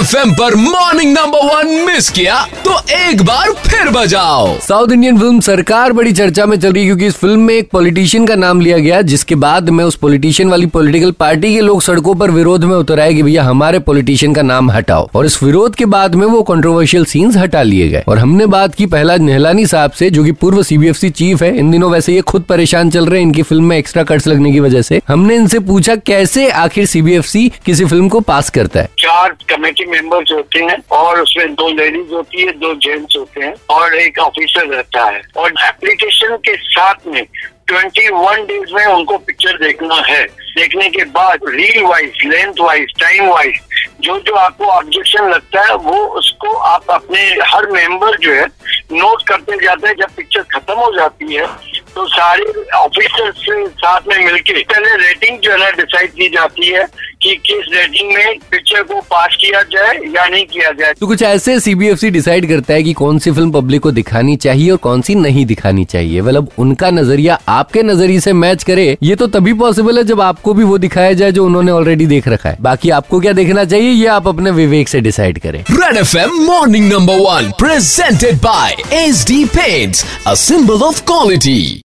F पर morning number one miss किया तो एक बार फिर बजाओ। साउथ इंडियन फ़िल्म सरकार बड़ी चर्चा में चल रही क्योंकि इस फ़िल्म में एक पॉलिटिशियन का नाम लिया गया जिसके बाद में उस पॉलिटिशियन वाली पॉलिटिकल पार्टी के लोग सड़कों पर विरोध में उतर आए कि भैया हमारे पॉलिटिशियन का नाम हटाओ। और इस विरोध के बाद में वो कंट्रोवर्शियल सीन्स हटा लिए गए। और हमने बात की पहला नेहलानी साहब से जो की पूर्व सीबीएफसी चीफ है इन दिनों वैसे ये खुद परेशान चल रहे हैं इनकी फ़िल्म में एक्स्ट्रा कट्स लगने की वजह से। हमने इनसे पूछा कैसे आखिर सीबीएफसी किसी फ़िल्म को पास करता है? चार कमेटी मेंबर्स होते हैं और उसमें दो लेडीज़ होती है, दो जेंट्स होते हैं और एक ऑफिसर रहता है। और एप्लीकेशन के साथ में ट्वेंटी वन डेज़ में उनको पिक्चर देखना है। देखने के बाद reel wise length wise time wise जो जो आपको ऑब्जेक्शन लगता है, वो उसको आप अपने हर मेंबर जो है नोट करते जाते हैं। जब पिक्चर खत्म हो जाती है तो सारे ऑफिसर्स से साथ में मिलके पहले रेटिंग जो है डिसाइड की जाती है कि किस रेटिंग में पिक्चर को पास किया जाए या नहीं किया जाए। तो कुछ ऐसे सीबीएफसी डिसाइड करता है कि कौन सी फ़िल्म पब्लिक को दिखानी चाहिए और कौन सी नहीं दिखानी चाहिए। मतलब उनका नज़रिया आपके नज़रिए से मैच करे ये तो तभी पॉसिबल है जब आपको भी वो दिखाया जाए जो उन्होंने ऑलरेडी देख रखा है। बाकी आपको क्या देखना चाहिए ये आप अपने विवेक से डिसाइड करें। Red F M morning number one presented by H D paints a symbol of quality